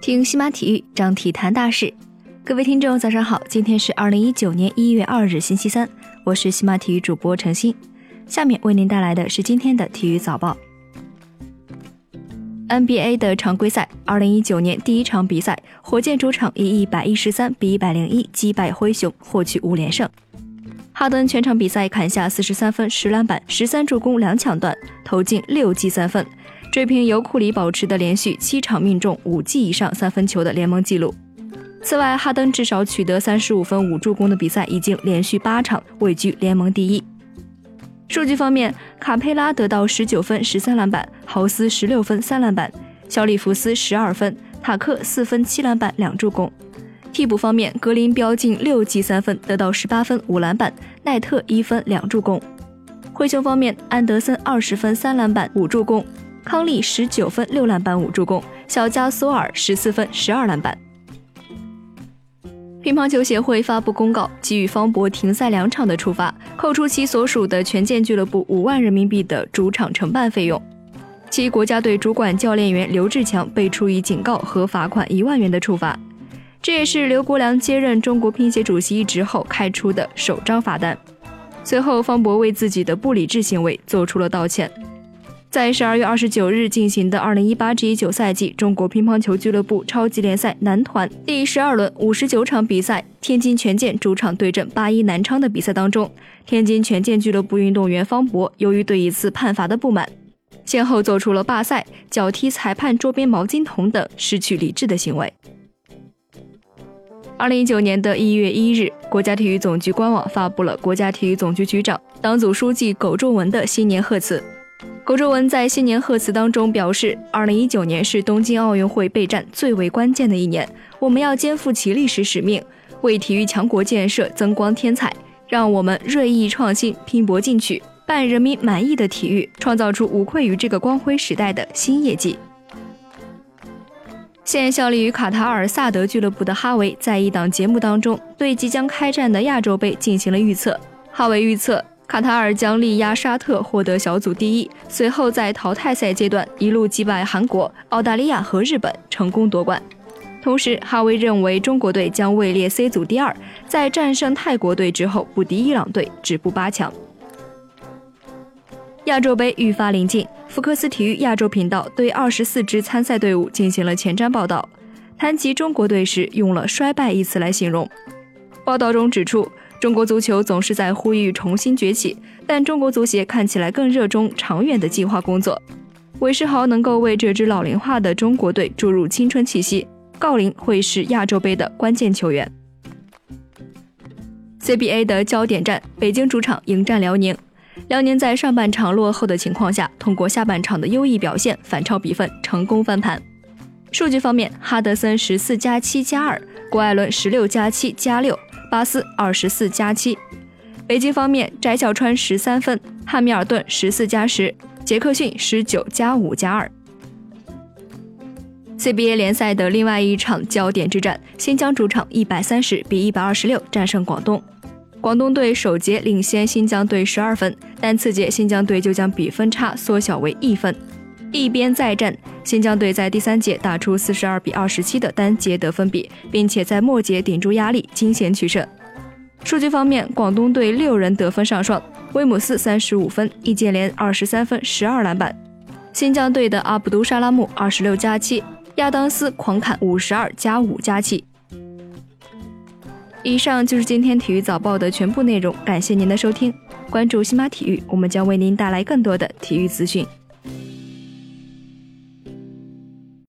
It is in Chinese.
听西马体育，张体坛大事。各位听众，早上好，今天是二零一九年一月二日，星期三，我是西马体育主播程鑫。下面为您带来的是今天的体育早报。NBA 的常规赛，二零一九年第一场比赛，火箭主场以一百一十三比一百零一击败灰熊，获取五连胜。哈登全场比赛砍下四十三分、十篮板、十三助攻、两抢断，投进六记三分，追平由库里保持的连续七场命中五记以上三分球的联盟纪录。此外，哈登至少取得三十五分五助攻的比赛已经连续八场，位居联盟第一。数据方面，卡佩拉得到十九分十三篮板，豪斯十六分三篮板，小里弗斯十二分，塔克四分七篮板两助攻。替补方面，格林飙进六记三分，得到十八分五篮板，奈特一分两助攻。灰熊方面，安德森二十分三篮板五助攻，康利十九分六篮板五助攻，小加索尔十四分十二篮板。乒乓球协会发布公告，给予方博停赛两场的处罚，扣除其所属的权健俱乐部五万人民币的主场承办费用。其国家队主管教练员刘志强被处以警告和罚款一万元的处罚。这也是刘国梁接任中国乒协主席一职后开出的首张罚单。随后，方博为自己的不理智行为做出了道歉。在十二月二十九日进行的二零一八至一九赛季中国乒乓球俱乐部超级联赛男团第十二轮五十九场比赛，天津权健主场对阵八一南昌的比赛当中，天津权健俱乐部运动员方博由于对一次判罚的不满，先后做出了罢赛、脚踢裁判桌边毛巾筒等失去理智的行为。二零一九年的一月一日，国家体育总局官网发布了国家体育总局局长、党组书记苟仲文的新年贺词。苟仲文在新年贺词当中表示，二零一九年是东京奥运会备战最为关键的一年，我们要肩负起历史使命，为体育强国建设增光添彩，让我们锐意创新，拼搏进取，办人民满意的体育，创造出无愧于这个光辉时代的新业绩。现效力于卡塔尔萨德俱乐部的哈维，在一档节目当中对即将开战的亚洲杯进行了预测，哈维预测。卡塔尔将力压沙特获得小组第一，随后在淘汰赛阶段一路击败韩国、澳大利亚和日本，成功夺冠。同时，哈维认为中国队将位列 C 组第二，在战胜泰国队之后不敌伊朗队，止步八强。亚洲杯愈发临近，福克斯体育亚洲频道对二十四支参赛队伍进行了前瞻报道，谈及中国队时用了“衰败”一词来形容。报道中指出。中国足球总是在呼吁重新崛起，但中国足协看起来更热衷长远的计划工作。韦世豪能够为这支老龄化的中国队注入青春气息，郜林会是亚洲杯的关键球员。CBA 的焦点战，北京主场迎战辽宁。辽宁在上半场落后的情况下，通过下半场的优异表现反超比分，成功翻盘。数据方面，哈德森十四加七加二，郭艾伦十六加七加六。巴斯二十四加七，北京方面，翟晓川十三分，汉密尔顿十四加十，杰克逊十九加五加二。CBA 联赛的另外一场焦点之战，新疆主场一百三十比一百二十六战胜广东，广东队首节领先新疆队十二分，但次节新疆队就将比分差缩小为一分。一边再战，新疆队在第三节打出四十二比二十七的单节得分比，并且在末节顶住压力惊险取胜。数据方面，广东队六人得分上双，威姆斯三十五分，易建联二十三分，十二篮板；新疆队的阿卜杜沙拉木二十六加七，亚当斯狂砍五十二加五加七。以上就是今天体育早报的全部内容，感谢您的收听，关注新马体育，我们将为您带来更多的体育资讯。